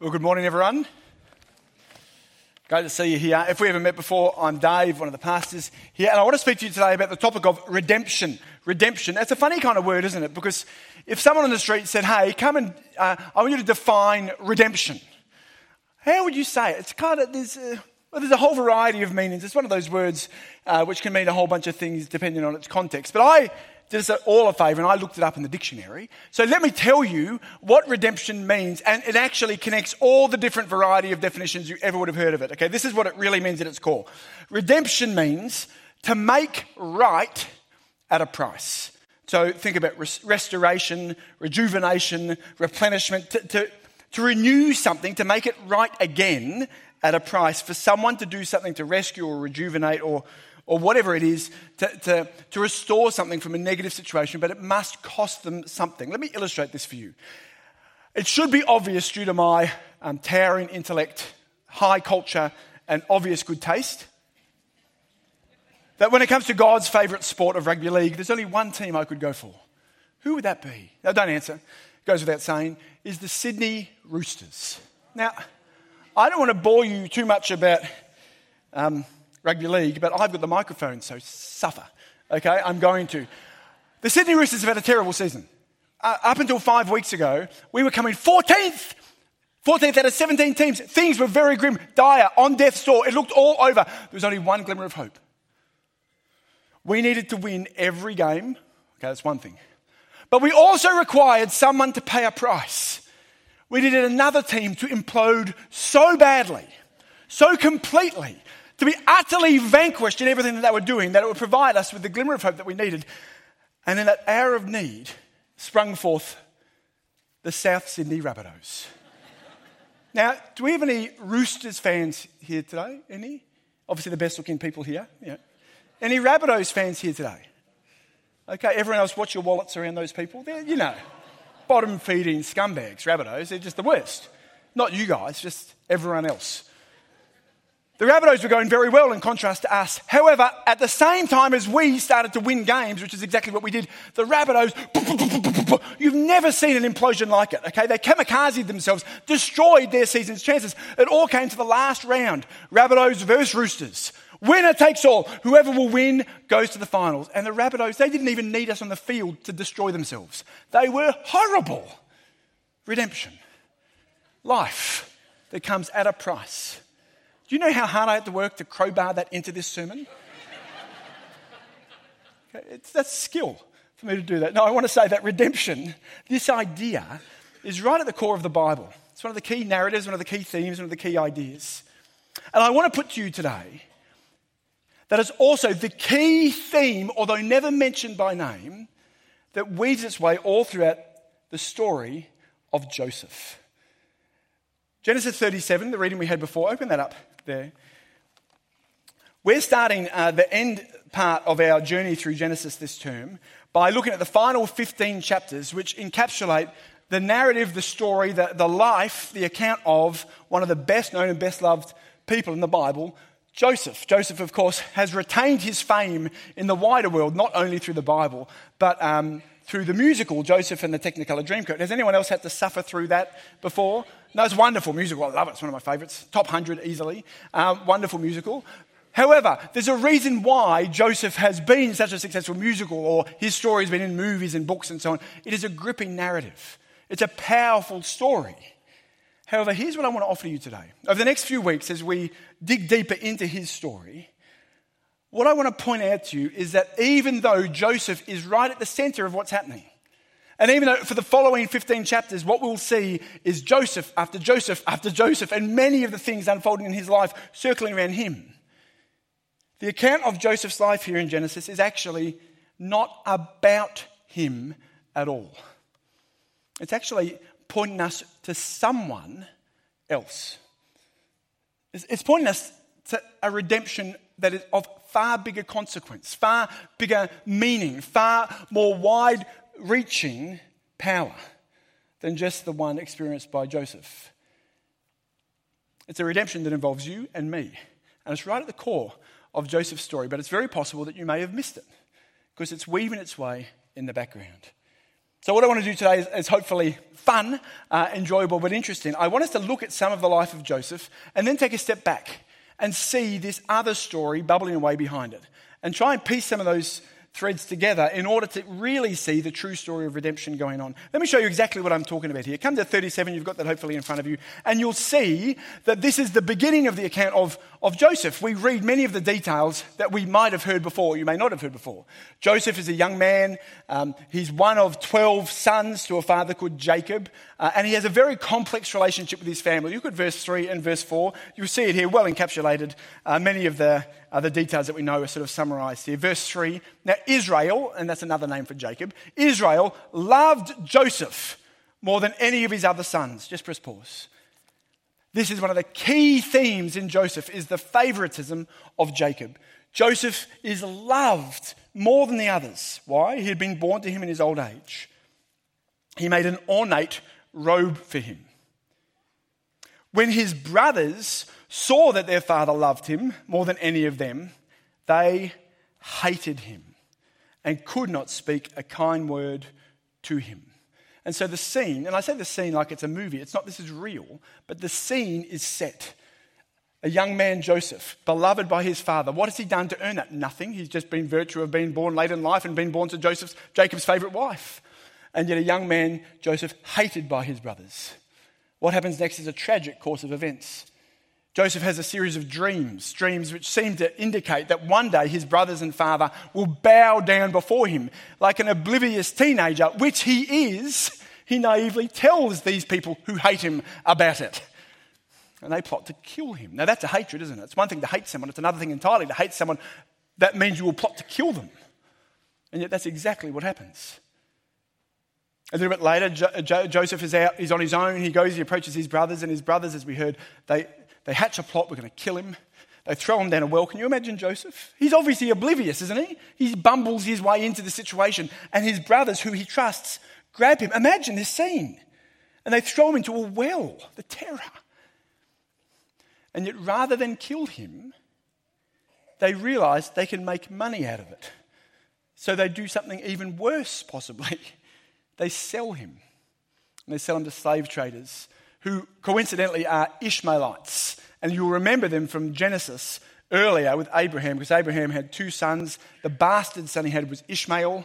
Well, good morning, everyone. Great to see you here. If we haven't met before, I'm Dave, one of the pastors here, and I want to speak to you today about the topic of redemption. Redemption. That's a funny kind of word, isn't it? Because if someone on the street said, "Hey, come and uh, I want you to define redemption," how would you say it? It's kind of there's a, well, there's a whole variety of meanings. It's one of those words uh, which can mean a whole bunch of things depending on its context. But I did us all a favor and I looked it up in the dictionary. So let me tell you what redemption means, and it actually connects all the different variety of definitions you ever would have heard of it. Okay, this is what it really means at its core. Redemption means to make right at a price. So think about res- restoration, rejuvenation, replenishment, to, to, to renew something, to make it right again at a price, for someone to do something to rescue or rejuvenate or or whatever it is to, to, to restore something from a negative situation, but it must cost them something. Let me illustrate this for you. It should be obvious due to my um, towering intellect, high culture, and obvious good taste that when it comes to God's favourite sport of rugby league, there's only one team I could go for. Who would that be? Now, don't answer. It goes without saying. Is the Sydney Roosters. Now, I don't want to bore you too much about um, rugby league, but I've got the microphone, so suffer. Okay, I'm going to. The Sydney Roosters have had a terrible season. Uh, up until five weeks ago, we were coming 14th. 14th out of 17 teams. Things were very grim, dire, on death's door. It looked all over. There was only one glimmer of hope. We needed to win every game. Okay, that's one thing. But we also required someone to pay a price. We needed another team to implode so badly, so completely, to be utterly vanquished in everything that they were doing, that it would provide us with the glimmer of hope that we needed. And in that hour of need sprung forth the South Sydney Rabbitohs. now, do we have any Roosters fans here today? Any? Obviously, the best looking people here. Yeah. Any Rabbitohs fans here today? Okay, everyone else, watch your wallets around those people. They're, you know, bottom feeding scumbags, Rabbitohs. They're just the worst. Not you guys, just everyone else. The Rabbitohs were going very well in contrast to us. However, at the same time as we started to win games, which is exactly what we did, the Rabbitohs, you've never seen an implosion like it, okay? They kamikaze themselves, destroyed their season's chances. It all came to the last round. Rabbitohs versus Roosters. Winner takes all. Whoever will win goes to the finals. And the Rabbitohs, they didn't even need us on the field to destroy themselves. They were horrible. Redemption. Life that comes at a price. Do you know how hard I had to work to crowbar that into this sermon? Okay, it's, that's skill for me to do that. No, I want to say that redemption, this idea, is right at the core of the Bible. It's one of the key narratives, one of the key themes, one of the key ideas. And I want to put to you today that is also the key theme, although never mentioned by name, that weaves its way all throughout the story of Joseph. Genesis 37, the reading we had before, open that up there. We're starting uh, the end part of our journey through Genesis this term by looking at the final 15 chapters, which encapsulate the narrative, the story, the, the life, the account of one of the best known and best loved people in the Bible, Joseph. Joseph, of course, has retained his fame in the wider world, not only through the Bible, but um, through the musical Joseph and the Technicolor Dreamcoat. Has anyone else had to suffer through that before? No, it's wonderful musical. I love it. It's one of my favorites. Top 100 easily. Um, wonderful musical. However, there's a reason why Joseph has been such a successful musical or his story has been in movies and books and so on. It is a gripping narrative. It's a powerful story. However, here's what I want to offer you today. Over the next few weeks, as we dig deeper into his story, what I want to point out to you is that even though Joseph is right at the center of what's happening, and even though for the following 15 chapters, what we'll see is Joseph after Joseph after Joseph, and many of the things unfolding in his life circling around him. The account of Joseph's life here in Genesis is actually not about him at all. It's actually pointing us to someone else. It's pointing us to a redemption that is of far bigger consequence, far bigger meaning, far more wide reaching power than just the one experienced by Joseph. It's a redemption that involves you and me. And it's right at the core of Joseph's story, but it's very possible that you may have missed it because it's weaving its way in the background. So, what I want to do today is, is hopefully fun, uh, enjoyable, but interesting. I want us to look at some of the life of Joseph and then take a step back and see this other story bubbling away behind it and try and piece some of those threads together in order to really see the true story of redemption going on. Let me show you exactly what I'm talking about here. Come to 37, you've got that hopefully in front of you, and you'll see that this is the beginning of the account of, of Joseph. We read many of the details that we might have heard before, you may not have heard before. Joseph is a young man, um, he's one of 12 sons to a father called Jacob, uh, and he has a very complex relationship with his family. Look at verse 3 and verse 4. You'll see it here, well encapsulated. Uh, many of the uh, the details that we know are sort of summarized here. Verse 3 Now, Israel, and that's another name for Jacob, Israel loved Joseph more than any of his other sons. Just press pause. This is one of the key themes in Joseph is the favoritism of Jacob. Joseph is loved more than the others. Why? He had been born to him in his old age. He made an ornate robe for him. When his brothers saw that their father loved him more than any of them, they hated him and could not speak a kind word to him. And so the scene, and I say the scene like it's a movie, it's not this is real, but the scene is set. A young man, Joseph, beloved by his father. What has he done to earn that? Nothing. He's just been virtue of being born late in life and been born to Joseph's, Jacob's favorite wife. And yet a young man, Joseph, hated by his brothers. What happens next is a tragic course of events. Joseph has a series of dreams, dreams which seem to indicate that one day his brothers and father will bow down before him. Like an oblivious teenager, which he is, he naively tells these people who hate him about it. And they plot to kill him. Now, that's a hatred, isn't it? It's one thing to hate someone, it's another thing entirely to hate someone. That means you will plot to kill them. And yet, that's exactly what happens. A little bit later, jo- jo- Joseph is out, he's on his own, he goes, he approaches his brothers, and his brothers, as we heard, they, they hatch a plot, we're going to kill him. They throw him down a well. Can you imagine Joseph? He's obviously oblivious, isn't he? He bumbles his way into the situation, and his brothers, who he trusts, grab him. Imagine this scene. And they throw him into a well, the terror. And yet, rather than kill him, they realize they can make money out of it. So they do something even worse, possibly. They sell him. And they sell him to slave traders who coincidentally are Ishmaelites. And you'll remember them from Genesis earlier with Abraham, because Abraham had two sons. The bastard son he had was Ishmael,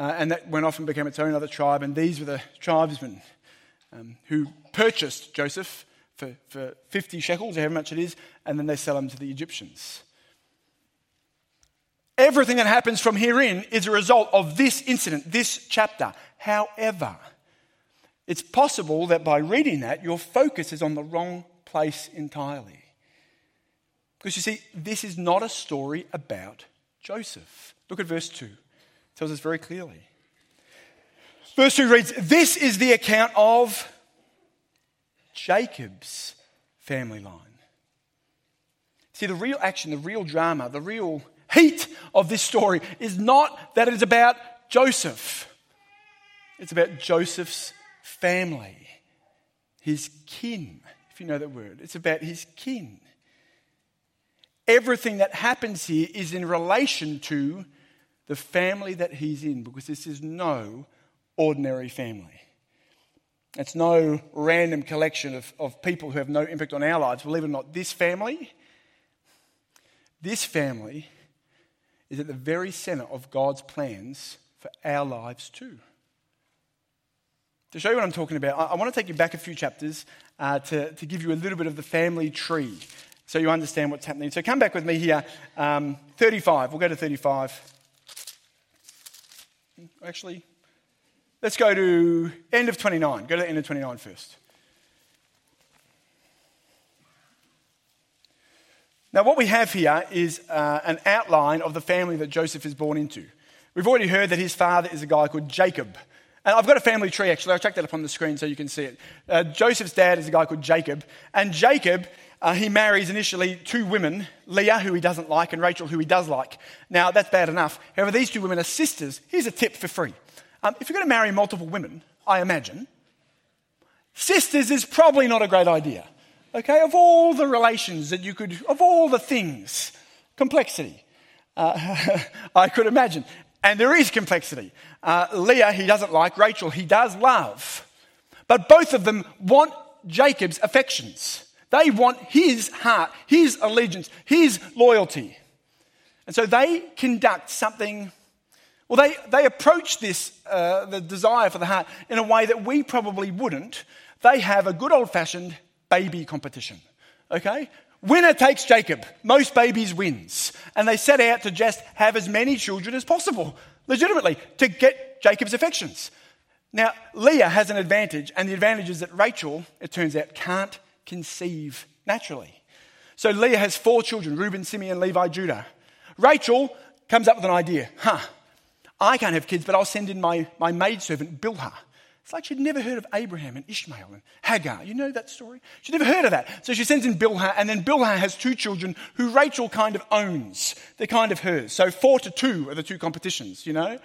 uh, and that went off and became its own other tribe. And these were the tribesmen um, who purchased Joseph for, for 50 shekels, however much it is, and then they sell him to the Egyptians. Everything that happens from herein is a result of this incident, this chapter. However, it's possible that by reading that, your focus is on the wrong place entirely. Because you see, this is not a story about Joseph. Look at verse 2. Tells us very clearly. Verse 2 reads This is the account of Jacob's family line. See, the real action, the real drama, the real heat of this story is not that it is about Joseph, it's about Joseph's family, his kin, if you know that word. It's about his kin. Everything that happens here is in relation to the family that he's in, because this is no ordinary family. It's no random collection of, of people who have no impact on our lives. Believe it or not, this family, this family is at the very center of God's plans for our lives too. To show you what I'm talking about, I, I want to take you back a few chapters uh, to, to give you a little bit of the family tree so you understand what's happening. So come back with me here. Um, 35. We'll go to 35. Actually, let's go to end of 29. Go to the end of 29 first. Now, what we have here is uh, an outline of the family that Joseph is born into. We've already heard that his father is a guy called Jacob. And I've got a family tree actually. I'll chuck that up on the screen so you can see it. Uh, Joseph's dad is a guy called Jacob. And Jacob, uh, he marries initially two women Leah, who he doesn't like, and Rachel, who he does like. Now, that's bad enough. However, these two women are sisters. Here's a tip for free. Um, if you're going to marry multiple women, I imagine, sisters is probably not a great idea. Okay, of all the relations that you could, of all the things, complexity, uh, I could imagine And there is complexity. Uh, Leah, he doesn't like. Rachel, he does love. But both of them want Jacob's affections. They want his heart, his allegiance, his loyalty. And so they conduct something, well, they, they approach this, uh, the desire for the heart, in a way that we probably wouldn't. They have a good old fashioned baby competition. Okay? Winner takes Jacob. Most babies wins. And they set out to just have as many children as possible, legitimately, to get Jacob's affections. Now, Leah has an advantage, and the advantage is that Rachel, it turns out, can't conceive naturally. So Leah has four children Reuben, Simeon, Levi, Judah. Rachel comes up with an idea. Huh, I can't have kids, but I'll send in my, my maidservant, Bilhah. It's like she'd never heard of Abraham and Ishmael and Hagar. You know that story? She'd never heard of that. So she sends in Bilhah, and then Bilhah has two children who Rachel kind of owns. They're kind of hers. So four to two are the two competitions, you know?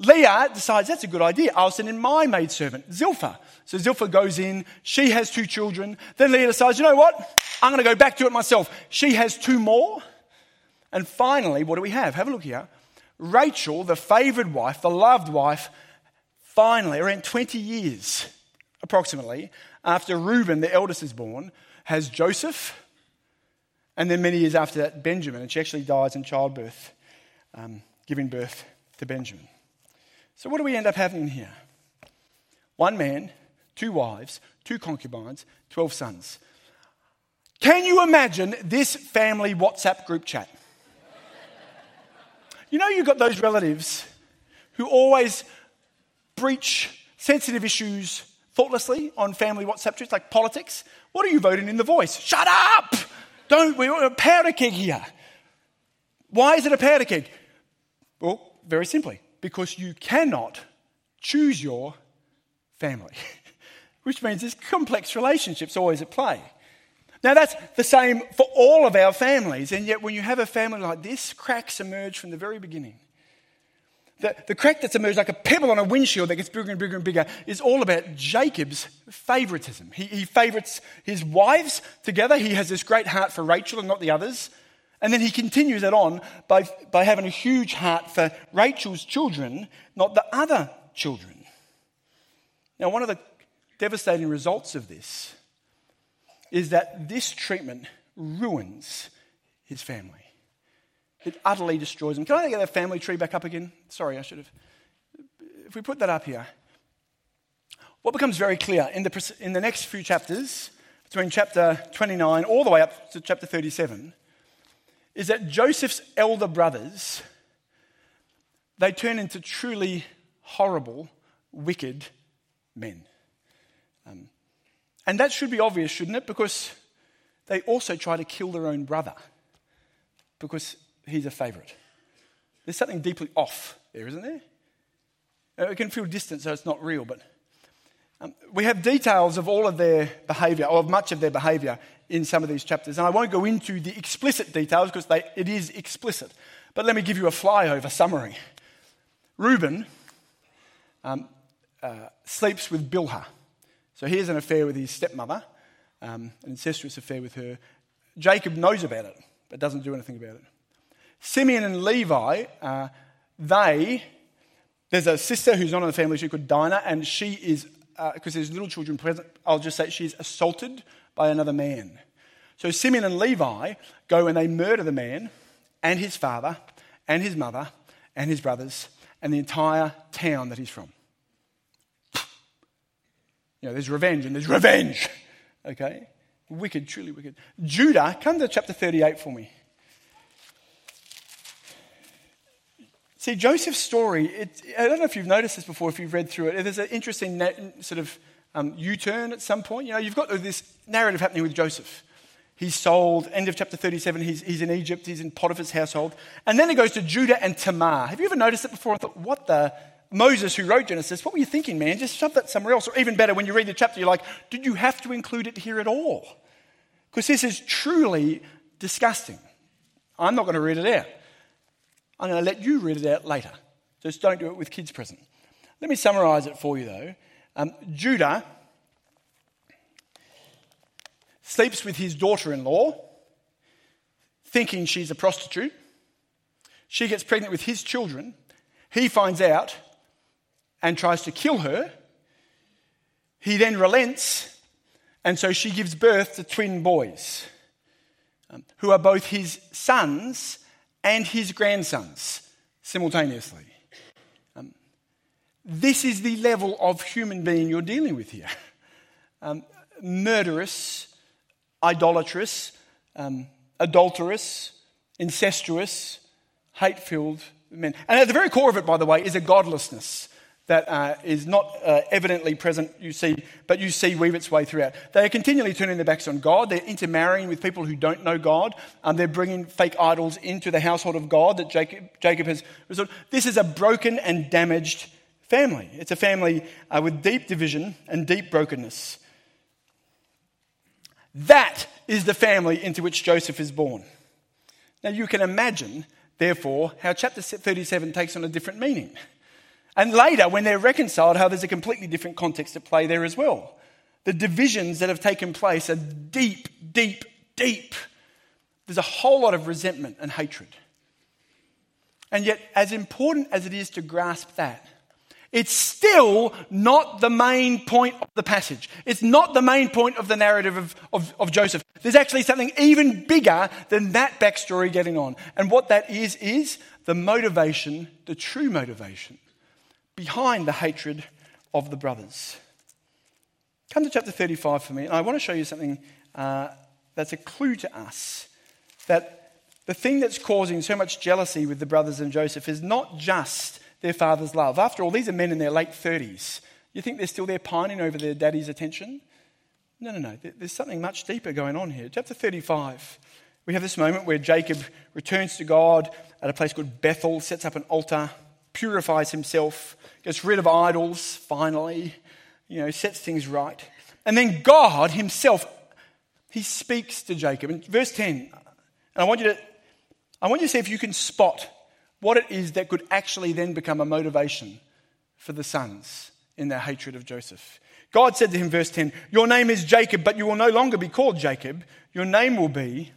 Leah decides that's a good idea. I'll send in my maidservant, Zilpah. So Zilpah goes in. She has two children. Then Leah decides, you know what? I'm going to go back to it myself. She has two more. And finally, what do we have? Have a look here. Rachel, the favored wife, the loved wife, finally, around 20 years approximately, after Reuben, the eldest, is born, has Joseph. And then many years after that, Benjamin. And she actually dies in childbirth, um, giving birth to Benjamin. So, what do we end up having here? One man, two wives, two concubines, 12 sons. Can you imagine this family WhatsApp group chat? you know, you've got those relatives who always breach sensitive issues thoughtlessly on family WhatsApp groups, like politics. What are you voting in the voice? Shut up! Don't, we're a powder keg here. Why is it a powder keg? Well, very simply, because you cannot choose your family, which means there's complex relationships always at play. Now, that's the same for all of our families, and yet when you have a family like this, cracks emerge from the very beginning. The, the crack that's emerged like a pebble on a windshield that gets bigger and bigger and bigger is all about Jacob's favoritism. He, he favorites his wives together. He has this great heart for Rachel and not the others. And then he continues it on by, by having a huge heart for Rachel's children, not the other children. Now, one of the devastating results of this is that this treatment ruins his family. It utterly destroys him. Can I get that family tree back up again? Sorry, I should have. If we put that up here, what becomes very clear in the, in the next few chapters, between chapter 29 all the way up to chapter 37, is that Joseph's elder brothers, they turn into truly horrible, wicked men. Um, and that should be obvious, shouldn't it? Because they also try to kill their own brother because he's a favourite. There's something deeply off there, isn't there? It can feel distant, so it's not real, but um, we have details of all of their behaviour, or of much of their behaviour, in some of these chapters. And I won't go into the explicit details because they, it is explicit. But let me give you a flyover summary. Reuben um, uh, sleeps with Bilhah. So he has an affair with his stepmother, um, an incestuous affair with her. Jacob knows about it, but doesn't do anything about it. Simeon and Levi, uh, they, there's a sister who's not in the family, she called Dinah, and she is, because uh, there's little children present, I'll just say she's assaulted by another man. So Simeon and Levi go and they murder the man and his father and his mother and his brothers and the entire town that he's from. You know, there's revenge and there's revenge. Okay? Wicked, truly wicked. Judah, come to chapter 38 for me. See, Joseph's story, it, I don't know if you've noticed this before, if you've read through it. There's an interesting sort of um, U turn at some point. You know, you've got this narrative happening with Joseph. He's sold, end of chapter 37, he's, he's in Egypt, he's in Potiphar's household. And then it goes to Judah and Tamar. Have you ever noticed it before? I thought, what the? Moses, who wrote Genesis, what were you thinking, man? Just shove that somewhere else. Or even better, when you read the chapter, you're like, did you have to include it here at all? Because this is truly disgusting. I'm not going to read it out. I'm going to let you read it out later. Just don't do it with kids present. Let me summarize it for you, though. Um, Judah sleeps with his daughter in law, thinking she's a prostitute. She gets pregnant with his children. He finds out and tries to kill her. He then relents, and so she gives birth to twin boys um, who are both his sons and his grandsons simultaneously. Um, this is the level of human being you're dealing with here um, murderous, idolatrous, um, adulterous, incestuous, hate filled men. And at the very core of it, by the way, is a godlessness that uh, is not uh, evidently present, you see, but you see weave its way throughout. They are continually turning their backs on God. They're intermarrying with people who don't know God. Um, they're bringing fake idols into the household of God that Jacob, Jacob has. This is a broken and damaged family. It's a family uh, with deep division and deep brokenness. That is the family into which Joseph is born. Now you can imagine, therefore, how chapter 37 takes on a different meaning. And later, when they're reconciled, how there's a completely different context at play there as well. The divisions that have taken place are deep, deep, deep. There's a whole lot of resentment and hatred. And yet, as important as it is to grasp that, it's still not the main point of the passage. It's not the main point of the narrative of, of, of, Joseph. There's actually something even bigger than that backstory getting on. And what that is, is the motivation, the true motivation behind the hatred of the brothers. Come to chapter 35 for me, and I want to show you something uh, that's a clue to us that the thing that's causing so much jealousy with the brothers and Joseph is not just their father's love. After all, these are men in their late 30s. You think they're still there pining over their daddy's attention? No, no, no. There's something much deeper going on here. Chapter 35, we have this moment where Jacob returns to God at a place called Bethel, sets up an altar, purifies himself, gets rid of idols, finally, you know, sets things right. And then God himself, he speaks to Jacob. In verse 10, and I want you to, I want you to see if you can spot what it is that could actually then become a motivation for the sons in their hatred of Joseph. God said to him, verse 10, Your name is Jacob, but you will no longer be called Jacob. Your name will be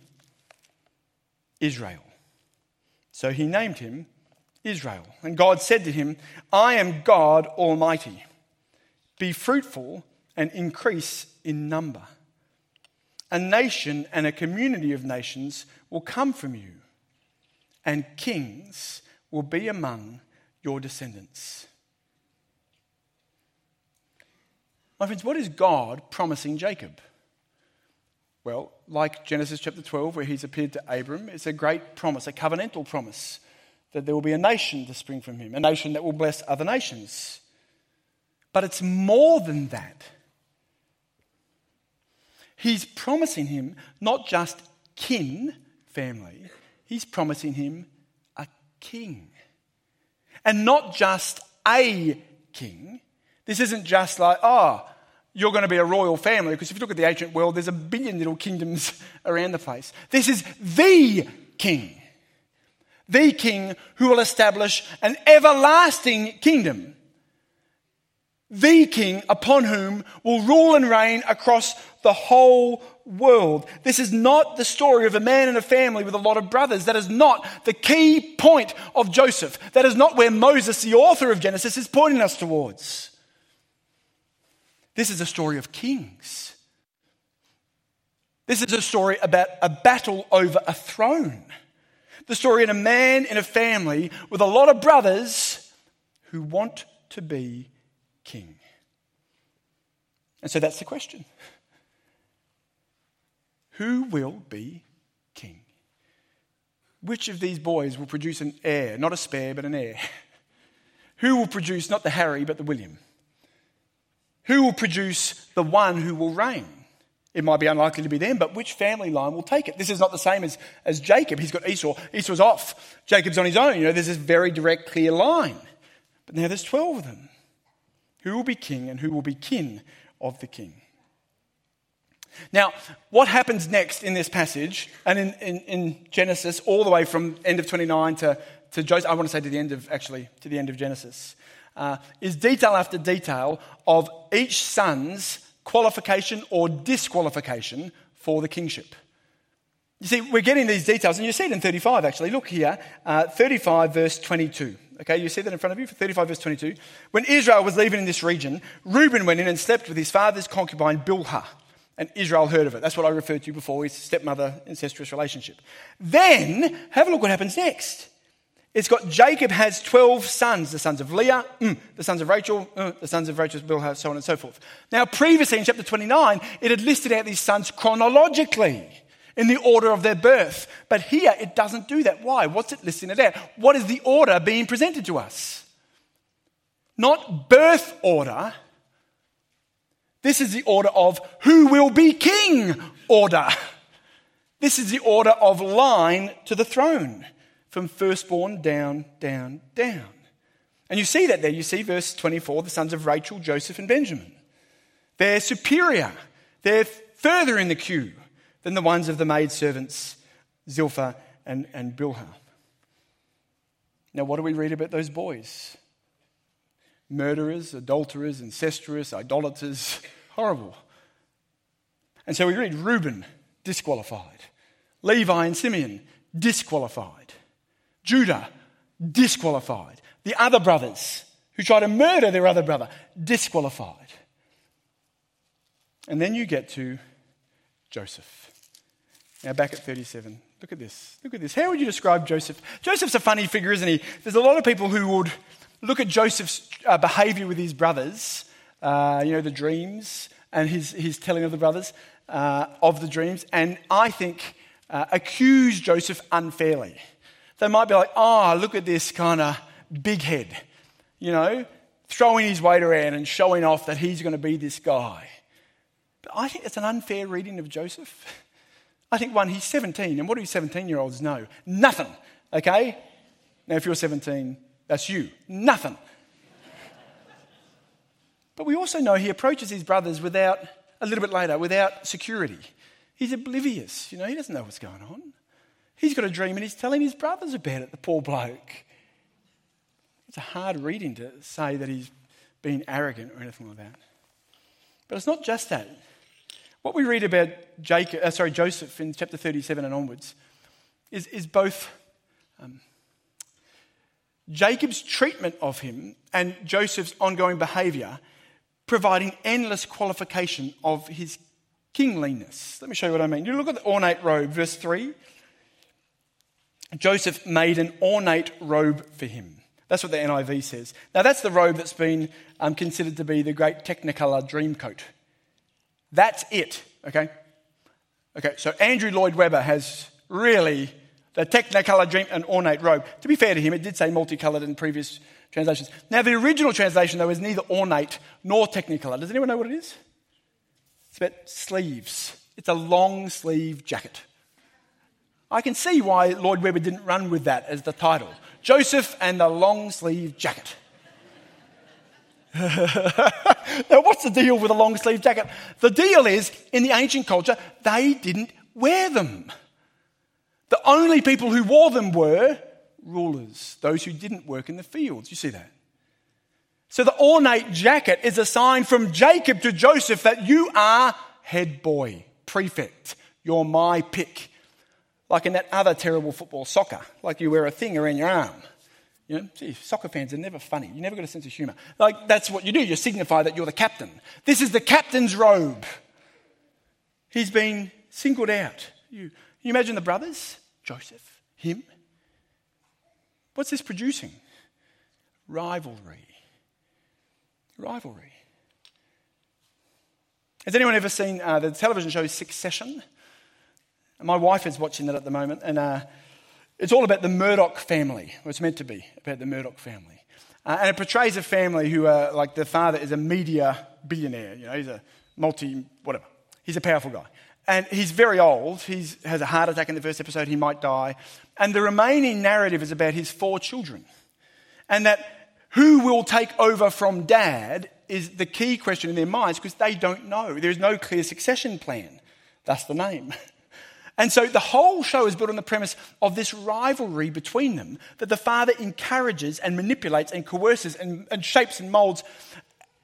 Israel. So he named him Israel. And God said to him, I am God Almighty. Be fruitful and increase in number. A nation and a community of nations will come from you, and kings will be among your descendants. My friends, what is God promising Jacob? Well, like Genesis chapter 12, where he's appeared to Abram, it's a great promise, a covenantal promise that there will be a nation to spring from him, a nation that will bless other nations. But it's more than that. He's promising him not just kin family, he's promising him a king. And not just a king. This isn't just like, oh, you're going to be a royal family, because if you look at the ancient world, there's a billion little kingdoms around the place. This is the king the king who will establish an everlasting kingdom. The king upon whom will rule and reign across the whole world. This is not the story of a man and a family with a lot of brothers. That is not the key point of Joseph. That is not where Moses, the author of Genesis, is pointing us towards. This is a story of kings. This is a story about a battle over a throne the story of a man in a family with a lot of brothers who want to be king. And so that's the question Who will be king? Which of these boys will produce an heir? Not a spare, but an heir. Who will produce not the Harry, but the William? Who will produce the one who will reign? It might be unlikely to be them, but which family line will take it? This is not the same as, as Jacob. He's got Esau. Esau's off. Jacob's on his own. You know, there's this very direct, clear line. But now there's 12 of them. Who will be king and who will be kin of the king? Now, what happens next in this passage and in, in, in Genesis, all the way from end of 29 to, to Joseph, I want to say to the end of, actually, to the end of Genesis, uh, is detail after detail of each son's qualification or disqualification for the kingship. You see, we're getting these details, and you see it in 35 actually. Look here, uh, 35 verse 22. Okay, you see that in front of you for 35 verse 22. When Israel was leaving in this region, Reuben went in and slept with his father's concubine Bilhah. And Israel heard of it. That's what I referred to before, his stepmother incestuous relationship. Then, have a look what happens next. It's got Jacob has 12 sons, the sons of Leah, mm, the sons of Rachel, mm, the sons of Rachel's Bilhah, so on and so forth. Now, previously in chapter 29, it had listed out these sons chronologically in the order of their birth. But here it doesn't do that. Why? What's it listing it out? What is the order being presented to us? Not birth order. This is the order of who will be king order. This is the order of line to the throne from firstborn down, down, down. And you see that there. You see verse 24 the sons of Rachel, Joseph, and Benjamin. They're superior, they're further in the queue than the ones of the maidservants, Zilpah and, and Bilhah. Now, what do we read about those boys? Murderers, adulterers, incestuous, idolaters, horrible. And so we read Reuben, disqualified. Levi and Simeon, disqualified. Judah, disqualified. The other brothers who try to murder their other brother, disqualified. And then you get to Joseph. Now, back at 37. Look at this. Look at this. How would you describe Joseph? Joseph's a funny figure, isn't he? There's a lot of people who would look at Joseph's uh, behavior with his brothers, uh, you know, the dreams and his, his telling of the brothers uh, of the dreams, and I think uh, accuse Joseph unfairly. They might be like, oh, look at this kind of big head, you know, throwing his weight around and showing off that he's going to be this guy. But I think it's an unfair reading of Joseph. I think, one, he's 17, and what do 17 year olds know? Nothing, okay? Now, if you're 17, that's you. Nothing. but we also know he approaches his brothers without, a little bit later, without security. He's oblivious, you know, he doesn't know what's going on. He's got a dream and he's telling his brothers about it, the poor bloke. It's a hard reading to say that he's been arrogant or anything like that. But it's not just that. What we read about Jacob, uh, sorry, Joseph in chapter 37 and onwards is, is both um, Jacob's treatment of him and Joseph's ongoing behavior, providing endless qualification of his kingliness. Let me show you what I mean. You look at the ornate robe, verse 3. Joseph made an ornate robe for him. That's what the NIV says. Now, that's the robe that's been um, considered to be the great Technicolor dream coat. That's it, okay? Okay, so Andrew Lloyd Webber has really the Technicolor dream and ornate robe. To be fair to him, it did say multicolored in previous translations. Now, the original translation, though, is neither ornate nor Technicolor. Does anyone know what it is? It's about sleeves. It's a long sleeve jacket. I can see why Lloyd Webber didn't run with that as the title Joseph and the long sleeve jacket. now, what's the deal with a long sleeve jacket? The deal is, in the ancient culture, they didn't wear them. The only people who wore them were rulers, those who didn't work in the fields. You see that? So the ornate jacket is a sign from Jacob to Joseph that you are head boy, prefect. You're my pick. Like in that other terrible football, soccer, like you wear a thing around your arm. You know, gee, soccer fans are never funny. You never got a sense of humour. Like that's what you do. You signify that you're the captain. This is the captain's robe. He's been singled out. You, you imagine the brothers, Joseph, him. What's this producing? Rivalry. Rivalry. Has anyone ever seen uh, the television show Succession? My wife is watching that at the moment, and uh, it's all about the Murdoch family. Well, it's meant to be about the Murdoch family. Uh, and it portrays a family who are like the father is a media billionaire. You know, he's a multi, whatever. He's a powerful guy. And he's very old. He has a heart attack in the first episode. He might die. And the remaining narrative is about his four children. And that who will take over from dad is the key question in their minds because they don't know. There is no clear succession plan. That's the name. And so the whole show is built on the premise of this rivalry between them that the father encourages and manipulates and coerces and, and shapes and molds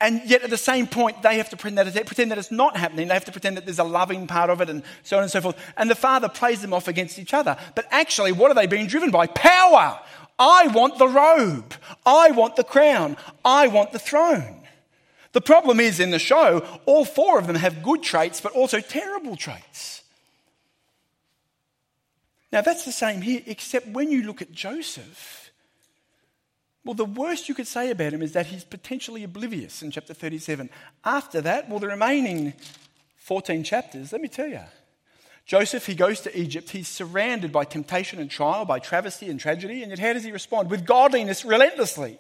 And yet, at the same point, they have to pretend that, pretend that it's not happening. They have to pretend that there's a loving part of it, and so on and so forth. And the father plays them off against each other. But actually, what are they being driven by? Power. I want the robe. I want the crown. I want the throne. The problem is in the show, all four of them have good traits, but also terrible traits. Now, that's the same here, except when you look at Joseph, well, the worst you could say about him is that he's potentially oblivious in chapter 37. After that, well, the remaining 14 chapters, let me tell you. Joseph, he goes to Egypt. He's surrounded by temptation and trial, by travesty and tragedy. And yet, how does he respond? With godliness relentlessly.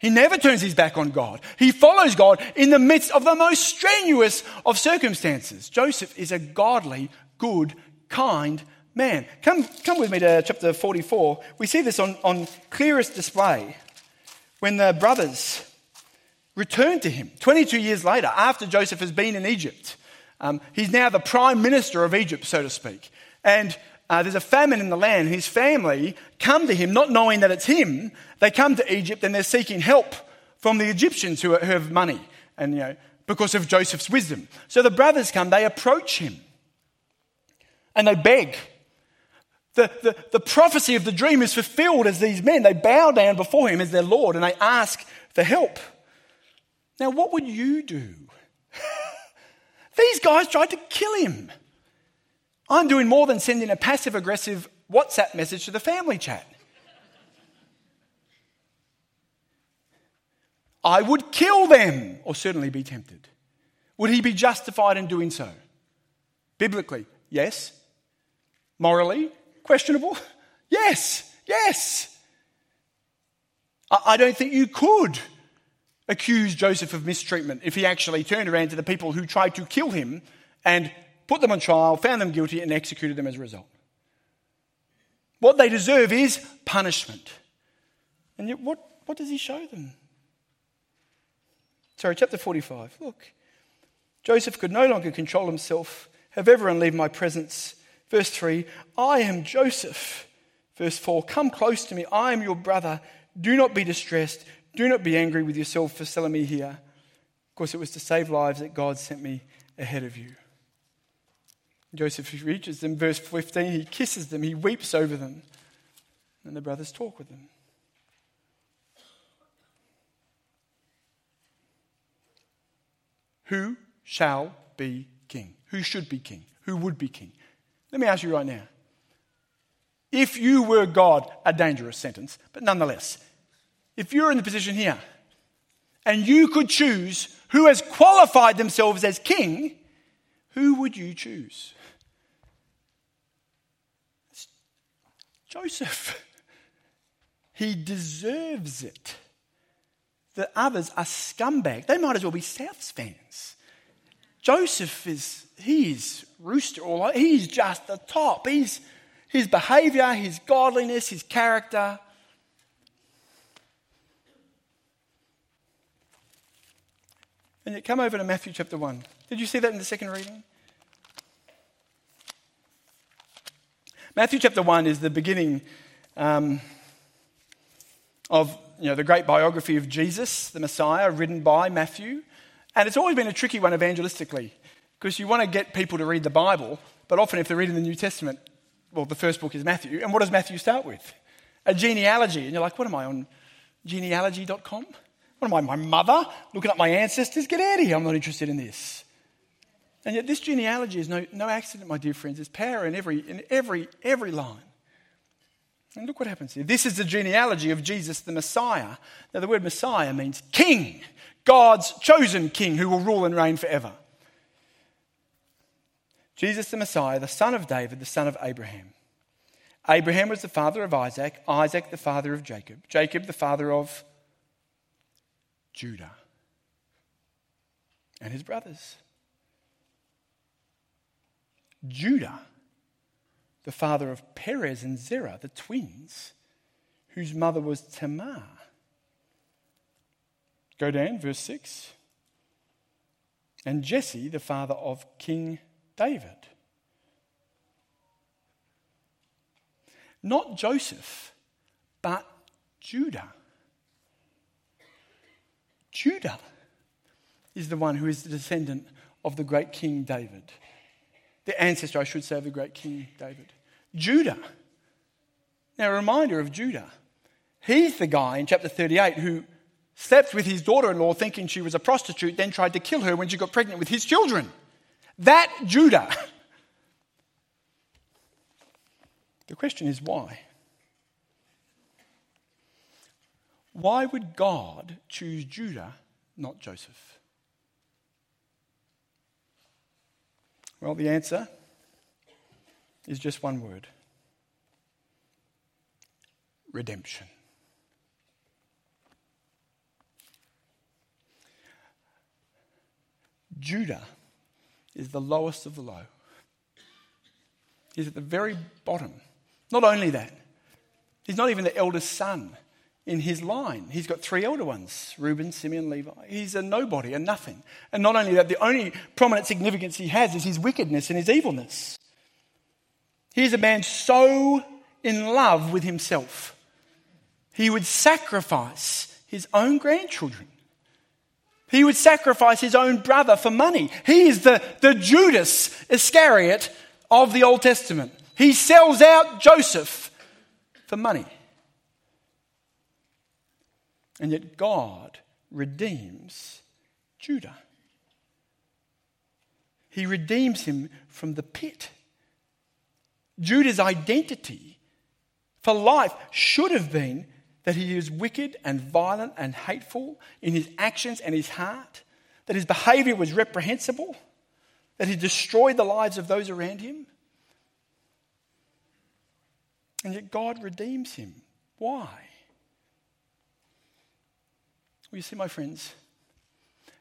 He never turns his back on God. He follows God in the midst of the most strenuous of circumstances. Joseph is a godly, good, kind man. Come, come with me to chapter 44. We see this on, on clearest display when the brothers return to him 22 years later, after Joseph has been in Egypt. Um, he's now the prime minister of Egypt, so to speak. And uh, there's a famine in the land. His family come to him, not knowing that it's him. They come to Egypt and they're seeking help from the Egyptians who, who have money, and you know because of Joseph's wisdom. So the brothers come. They approach him, and they beg. The, the, the prophecy of the dream is fulfilled as these men, they bow down before him as their Lord and they ask for help. Now, what would you do? These guys tried to kill him. I'm doing more than sending a passive aggressive WhatsApp message to the family chat. I would kill them or certainly be tempted. Would he be justified in doing so? Biblically, yes. Morally, questionable? Yes, yes. I don't think you could accuse Joseph of mistreatment if he actually turned around to the people who tried to kill him and put them on trial, found them guilty, and executed them as a result. What they deserve is punishment. And yet, what, what does he show them? Sorry, chapter 45. Look. Joseph could no longer control himself. Have everyone leave my presence. Verse 3 I am Joseph. Verse 4 Come close to me. I am your brother. Do not be distressed. Do not be angry with yourself for selling me here. Of course, it was to save lives that God sent me ahead of you. Joseph reaches them, verse 15, he kisses them, he weeps over them, and the brothers talk with them. Who shall be king? Who should be king? Who would be king? Let me ask you right now. If you were God, a dangerous sentence, but nonetheless, if you're in the position here and you could choose who has qualified themselves as king, who would you choose? It's Joseph. He deserves it. The others are scumbag. They might as well be Souths fans. Joseph is, he's rooster all He's just the top. He's his behavior, his godliness, his character. And yet, come over to Matthew chapter 1. Did you see that in the second reading? Matthew chapter 1 is the beginning um, of you know, the great biography of Jesus, the Messiah, written by Matthew. And it's always been a tricky one evangelistically because you want to get people to read the Bible, but often if they're reading the New Testament, well, the first book is Matthew. And what does Matthew start with? A genealogy. And you're like, what am I on genealogy.com? What am I, my mother? Looking up my ancestors? Get out of here. I'm not interested in this. And yet, this genealogy is no, no accident, my dear friends. There's power in every, in every, every line. And look what happens here. This is the genealogy of Jesus the Messiah. Now, the word Messiah means king, God's chosen king who will rule and reign forever. Jesus the Messiah, the son of David, the son of Abraham. Abraham was the father of Isaac, Isaac the father of Jacob, Jacob the father of Judah and his brothers. Judah, the father of Perez and Zerah, the twins, whose mother was Tamar. Go down, verse 6. And Jesse, the father of King David. Not Joseph, but Judah. Judah. is the one who is the descendant of the great King David. The ancestor, I should say, of the great King David. Judah. Now, a reminder of Judah. He's the guy in chapter 38 who slept with his daughter in law thinking she was a prostitute, then tried to kill her when she got pregnant with his children. That Judah. The question is why? Why would God choose Judah, not Joseph? Well, the answer is just one word redemption. Judah is the lowest of the low. He's at the very bottom. Not only that, he's not even the eldest son in his line. He's got three elder ones Reuben, Simeon, Levi. He's a nobody, a nothing. And not only that, the only prominent significance he has is his wickedness and his evilness. He's a man so in love with himself, he would sacrifice his own grandchildren. He would sacrifice his own brother for money. He is the, the Judas Iscariot of the Old Testament. He sells out Joseph for money. And yet God redeems Judah. He redeems him from the pit. Judah's identity for life should have been that he is wicked and violent and hateful in his actions and his heart, that his behavior was reprehensible, that he destroyed the lives of those around him. And yet God redeems him. Why? Well, you see, my friends,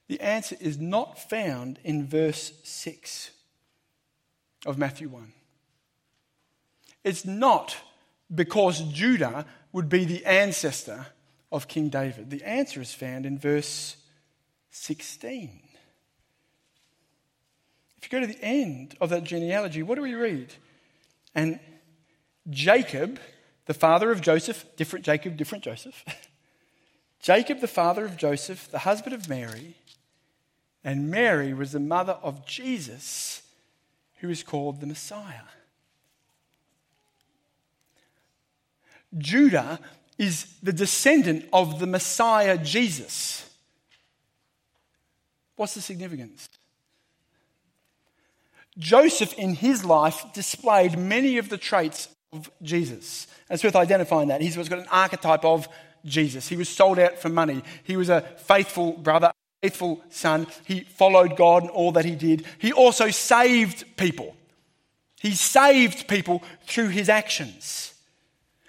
the answer is not found in verse 6 of Matthew 1. It's not because Judah would be the ancestor of King David? The answer is found in verse 16. If you go to the end of that genealogy, what do we read? And Jacob, the father of Joseph, different Jacob, different Joseph. Jacob, the father of Joseph, the husband of Mary, and Mary was the mother of Jesus, who is called the Messiah. Judah is the descendant of the Messiah Jesus. What's the significance? Joseph, in his life, displayed many of the traits of Jesus. And it's worth identifying that. He's got an archetype of Jesus. He was sold out for money. He was a faithful brother, faithful son. He followed God in all that he did. He also saved people. He saved people through his actions.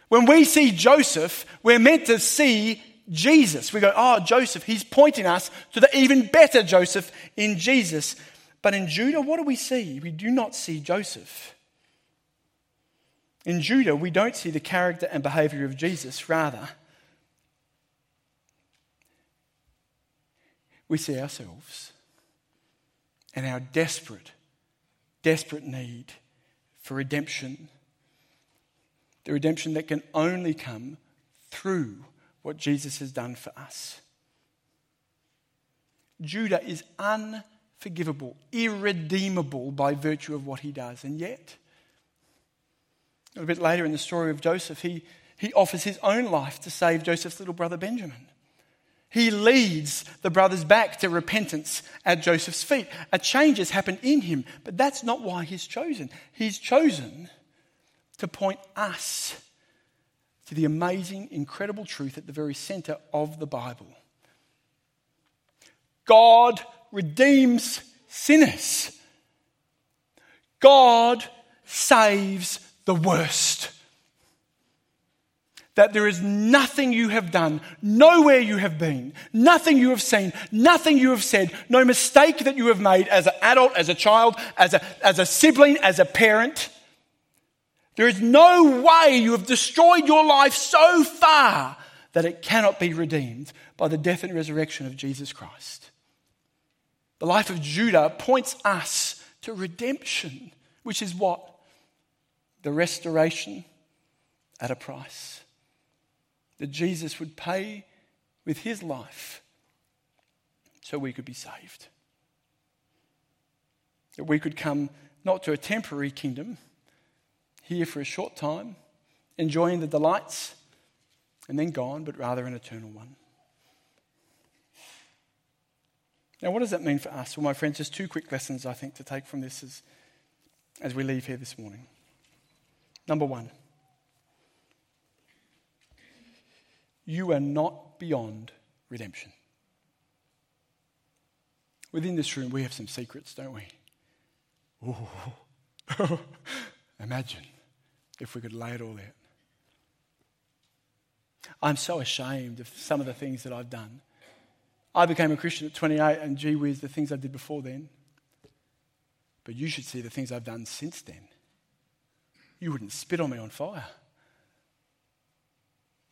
When we see Joseph, we're meant to see Jesus. We go, oh, Joseph, he's pointing us to the even better Joseph in Jesus. But in Judah, what do we see? We do not see Joseph. In Judah, we don't see the character and behavior of Jesus. Rather, we see ourselves and our desperate, desperate need for redemption the redemption that can only come through what Jesus has done for us. Judah is unforgivable, irredeemable by virtue of what he does. And yet, a little bit later in the story of Joseph, he, he offers his own life to save Joseph's little brother Benjamin. He leads the brothers back to repentance at Joseph's feet. A change has happened in him, but that's not why he's chosen. He's chosen to point us to the amazing, incredible truth at the very center of the Bible. God redeems sinners. God saves the worst. That there is nothing you have done, nowhere you have been, nothing you have seen, nothing you have said, no mistake that you have made as an adult, as a child, as a, as a sibling, as a parent there is no way you have destroyed your life so far that it cannot be redeemed by the death and resurrection of Jesus Christ. The life of Judah points us to redemption, which is what? The restoration at a price. That Jesus would pay with his life so we could be saved. That we could come not to a temporary kingdom, here for a short time, enjoying the delights, and then gone, but rather an eternal one. Now, what does that mean for us? Well, my friends, just two quick lessons I think to take from this as, as we leave here this morning. Number one, you are not beyond redemption. Within this room, we have some secrets, don't we? Imagine if we could lay it all out. I'm so ashamed of some of the things that I've done. I became a Christian at 28, and gee whiz, the things I did before then. But you should see the things I've done since then. You wouldn't spit on me on fire.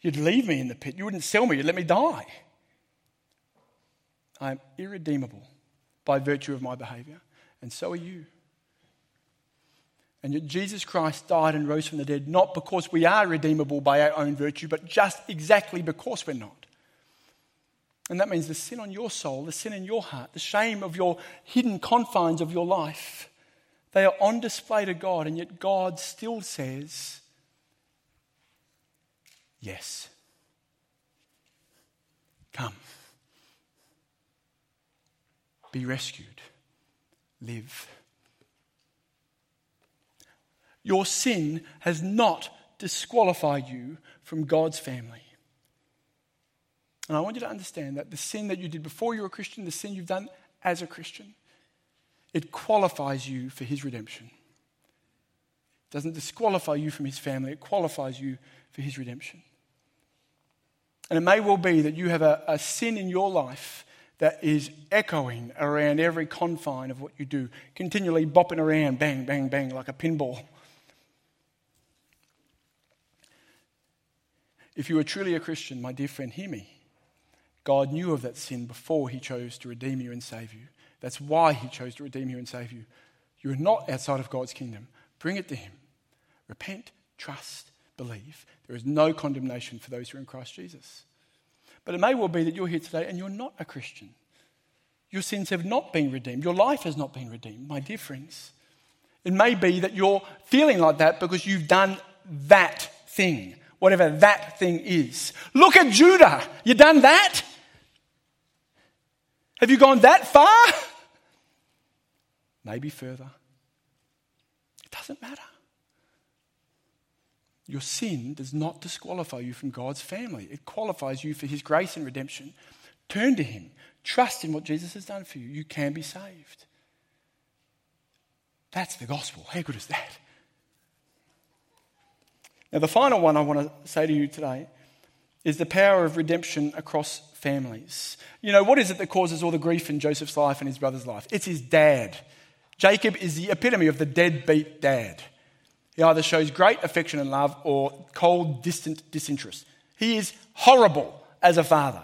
You'd leave me in the pit. You wouldn't sell me. You'd let me die. I am irredeemable by virtue of my behavior, and so are you. And yet Jesus Christ died and rose from the dead, not because we are redeemable by our own virtue, but just exactly because we're not. And that means the sin on your soul, the sin in your heart, the shame of your hidden confines of your life, they are on display to God, and yet God still says, Yes. Come. Be rescued. Live. Your sin has not disqualified you from God's family. And I want you to understand that the sin that you did before you were a Christian, the sin you've done as a Christian, it qualifies you for his redemption. It doesn't disqualify you from his family, it qualifies you for his redemption. And it may well be that you have a, a sin in your life that is echoing around every confine of what you do, continually bopping around, bang, bang, bang, like a pinball. If you are truly a Christian, my dear friend, hear me. God knew of that sin before he chose to redeem you and save you. That's why he chose to redeem you and save you. You are not outside of God's kingdom. Bring it to him. Repent, trust, believe. There is no condemnation for those who are in Christ Jesus. But it may well be that you're here today and you're not a Christian. Your sins have not been redeemed. Your life has not been redeemed, my dear friends. It may be that you're feeling like that because you've done that thing whatever that thing is. Look at Judah. You done that? Have you gone that far? Maybe further. It doesn't matter. Your sin does not disqualify you from God's family. It qualifies you for His grace and redemption. Turn to Him. Trust in what Jesus has done for you. You can be saved. That's the gospel. How good is that? Now, the final one I want to say to you today is the power of redemption across families. You know, what is it that causes all the grief in Joseph's life and his brother's life? It's his dad. Jacob is the epitome of the deadbeat dad. He either shows great affection and love or cold, distant disinterest. He is horrible as a father.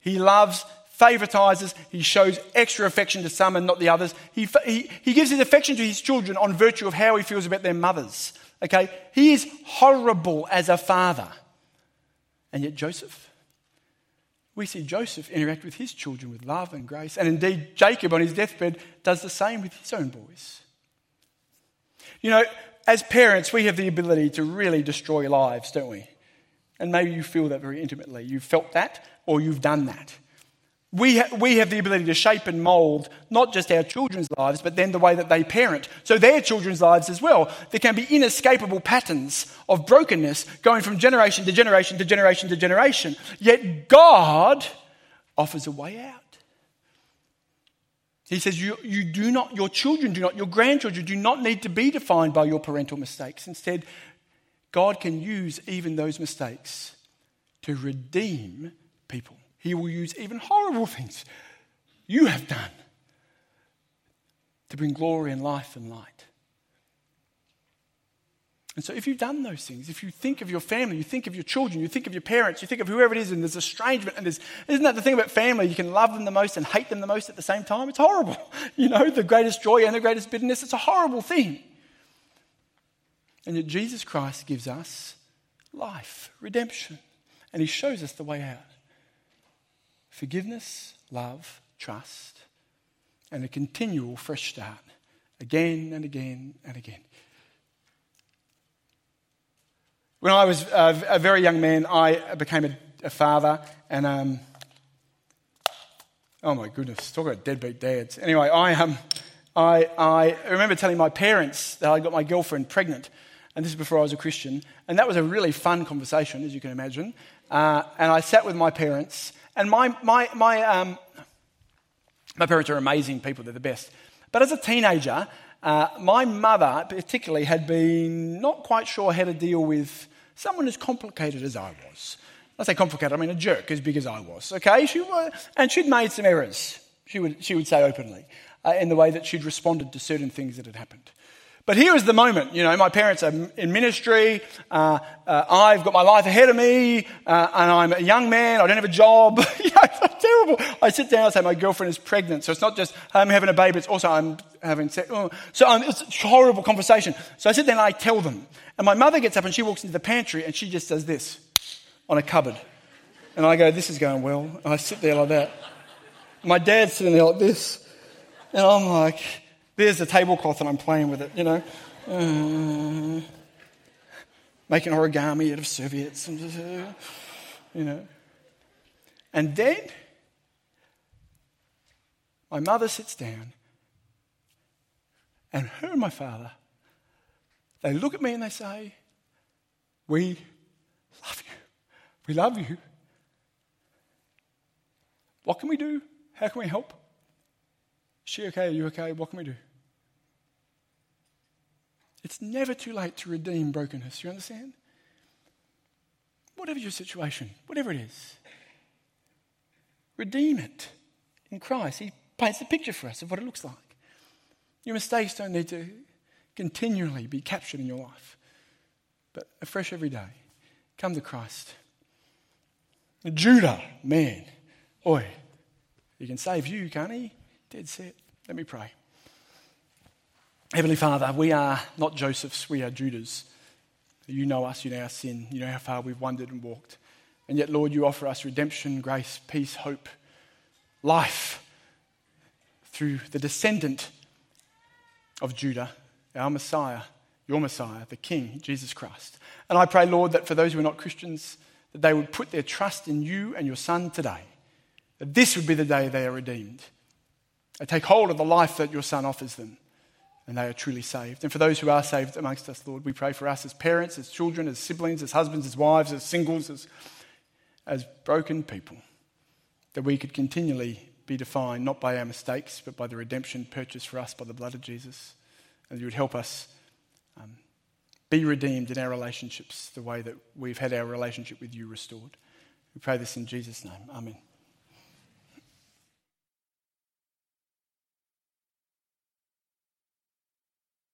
He loves, favoritizes, he shows extra affection to some and not the others. He, he, he gives his affection to his children on virtue of how he feels about their mothers. Okay? He is horrible as a father. And yet, Joseph, we see Joseph interact with his children with love and grace. And indeed, Jacob on his deathbed does the same with his own boys. You know, as parents, we have the ability to really destroy lives, don't we? And maybe you feel that very intimately. You've felt that or you've done that. We, ha- we have the ability to shape and mold not just our children's lives, but then the way that they parent. So their children's lives as well. There can be inescapable patterns of brokenness going from generation to generation to generation to generation. Yet God offers a way out. He says, you, you do not, your children do not, your grandchildren do not need to be defined by your parental mistakes. Instead, God can use even those mistakes to redeem people. He will use even horrible things you have done to bring glory and life and light. And so, if you've done those things, if you think of your family, you think of your children, you think of your parents, you think of whoever it is, and there's estrangement, and there's, isn't that the thing about family? You can love them the most and hate them the most at the same time. It's horrible. You know, the greatest joy and the greatest bitterness, it's a horrible thing. And yet, Jesus Christ gives us life, redemption, and He shows us the way out forgiveness, love, trust, and a continual fresh start again and again and again. When I was a, very young man, I became a, a father, and um, oh my goodness, talk about deadbeat dads. Anyway, I, um, I, I remember telling my parents that I got my girlfriend pregnant, and this is before I was a Christian, and that was a really fun conversation, as you can imagine. Uh, and I sat with my parents, and my, my, my, um, my parents are amazing people, they're the best. But as a teenager, uh, my mother, particularly, had been not quite sure how to deal with someone as complicated as I was. I say complicated, I mean a jerk as big as I was. Okay, she was, and she'd made some errors. She would, she would say openly uh, in the way that she'd responded to certain things that had happened. But here is the moment. You know, my parents are in ministry. Uh, uh, I've got my life ahead of me, uh, and I'm a young man. I don't have a job. it's terrible. I sit down and say my girlfriend is pregnant. So it's not just I'm having a baby; it's also I'm having sex. Oh. So I'm, it's a horrible conversation. So I sit there and I tell them. And my mother gets up and she walks into the pantry and she just does this on a cupboard. And I go, "This is going well." And I sit there like that. My dad's sitting there like this, and I'm like. There's the tablecloth and I'm playing with it, you know. Uh, making origami out of serviettes, and, you know. And then my mother sits down, and her and my father, they look at me and they say, We love you. We love you. What can we do? How can we help? Is she okay? Are you okay? What can we do? It's never too late to redeem brokenness. You understand? Whatever your situation, whatever it is, redeem it in Christ. He paints a picture for us of what it looks like. Your mistakes don't need to continually be captured in your life, but afresh every day. Come to Christ. Judah, man, oi, he can save you, can't he? Dead set. Let me pray. Heavenly Father, we are not Joseph's, we are Judah's. You know us, you know our sin, you know how far we've wandered and walked. And yet, Lord, you offer us redemption, grace, peace, hope, life through the descendant of Judah, our Messiah, your Messiah, the King, Jesus Christ. And I pray, Lord, that for those who are not Christians, that they would put their trust in you and your Son today. That this would be the day they are redeemed. They take hold of the life that your Son offers them and they are truly saved. And for those who are saved amongst us, Lord, we pray for us as parents, as children, as siblings, as husbands, as wives, as singles, as, as broken people, that we could continually be defined not by our mistakes, but by the redemption purchased for us by the blood of Jesus. And you would help us um, be redeemed in our relationships the way that we've had our relationship with you restored. We pray this in Jesus' name. Amen.